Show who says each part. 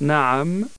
Speaker 1: نعم.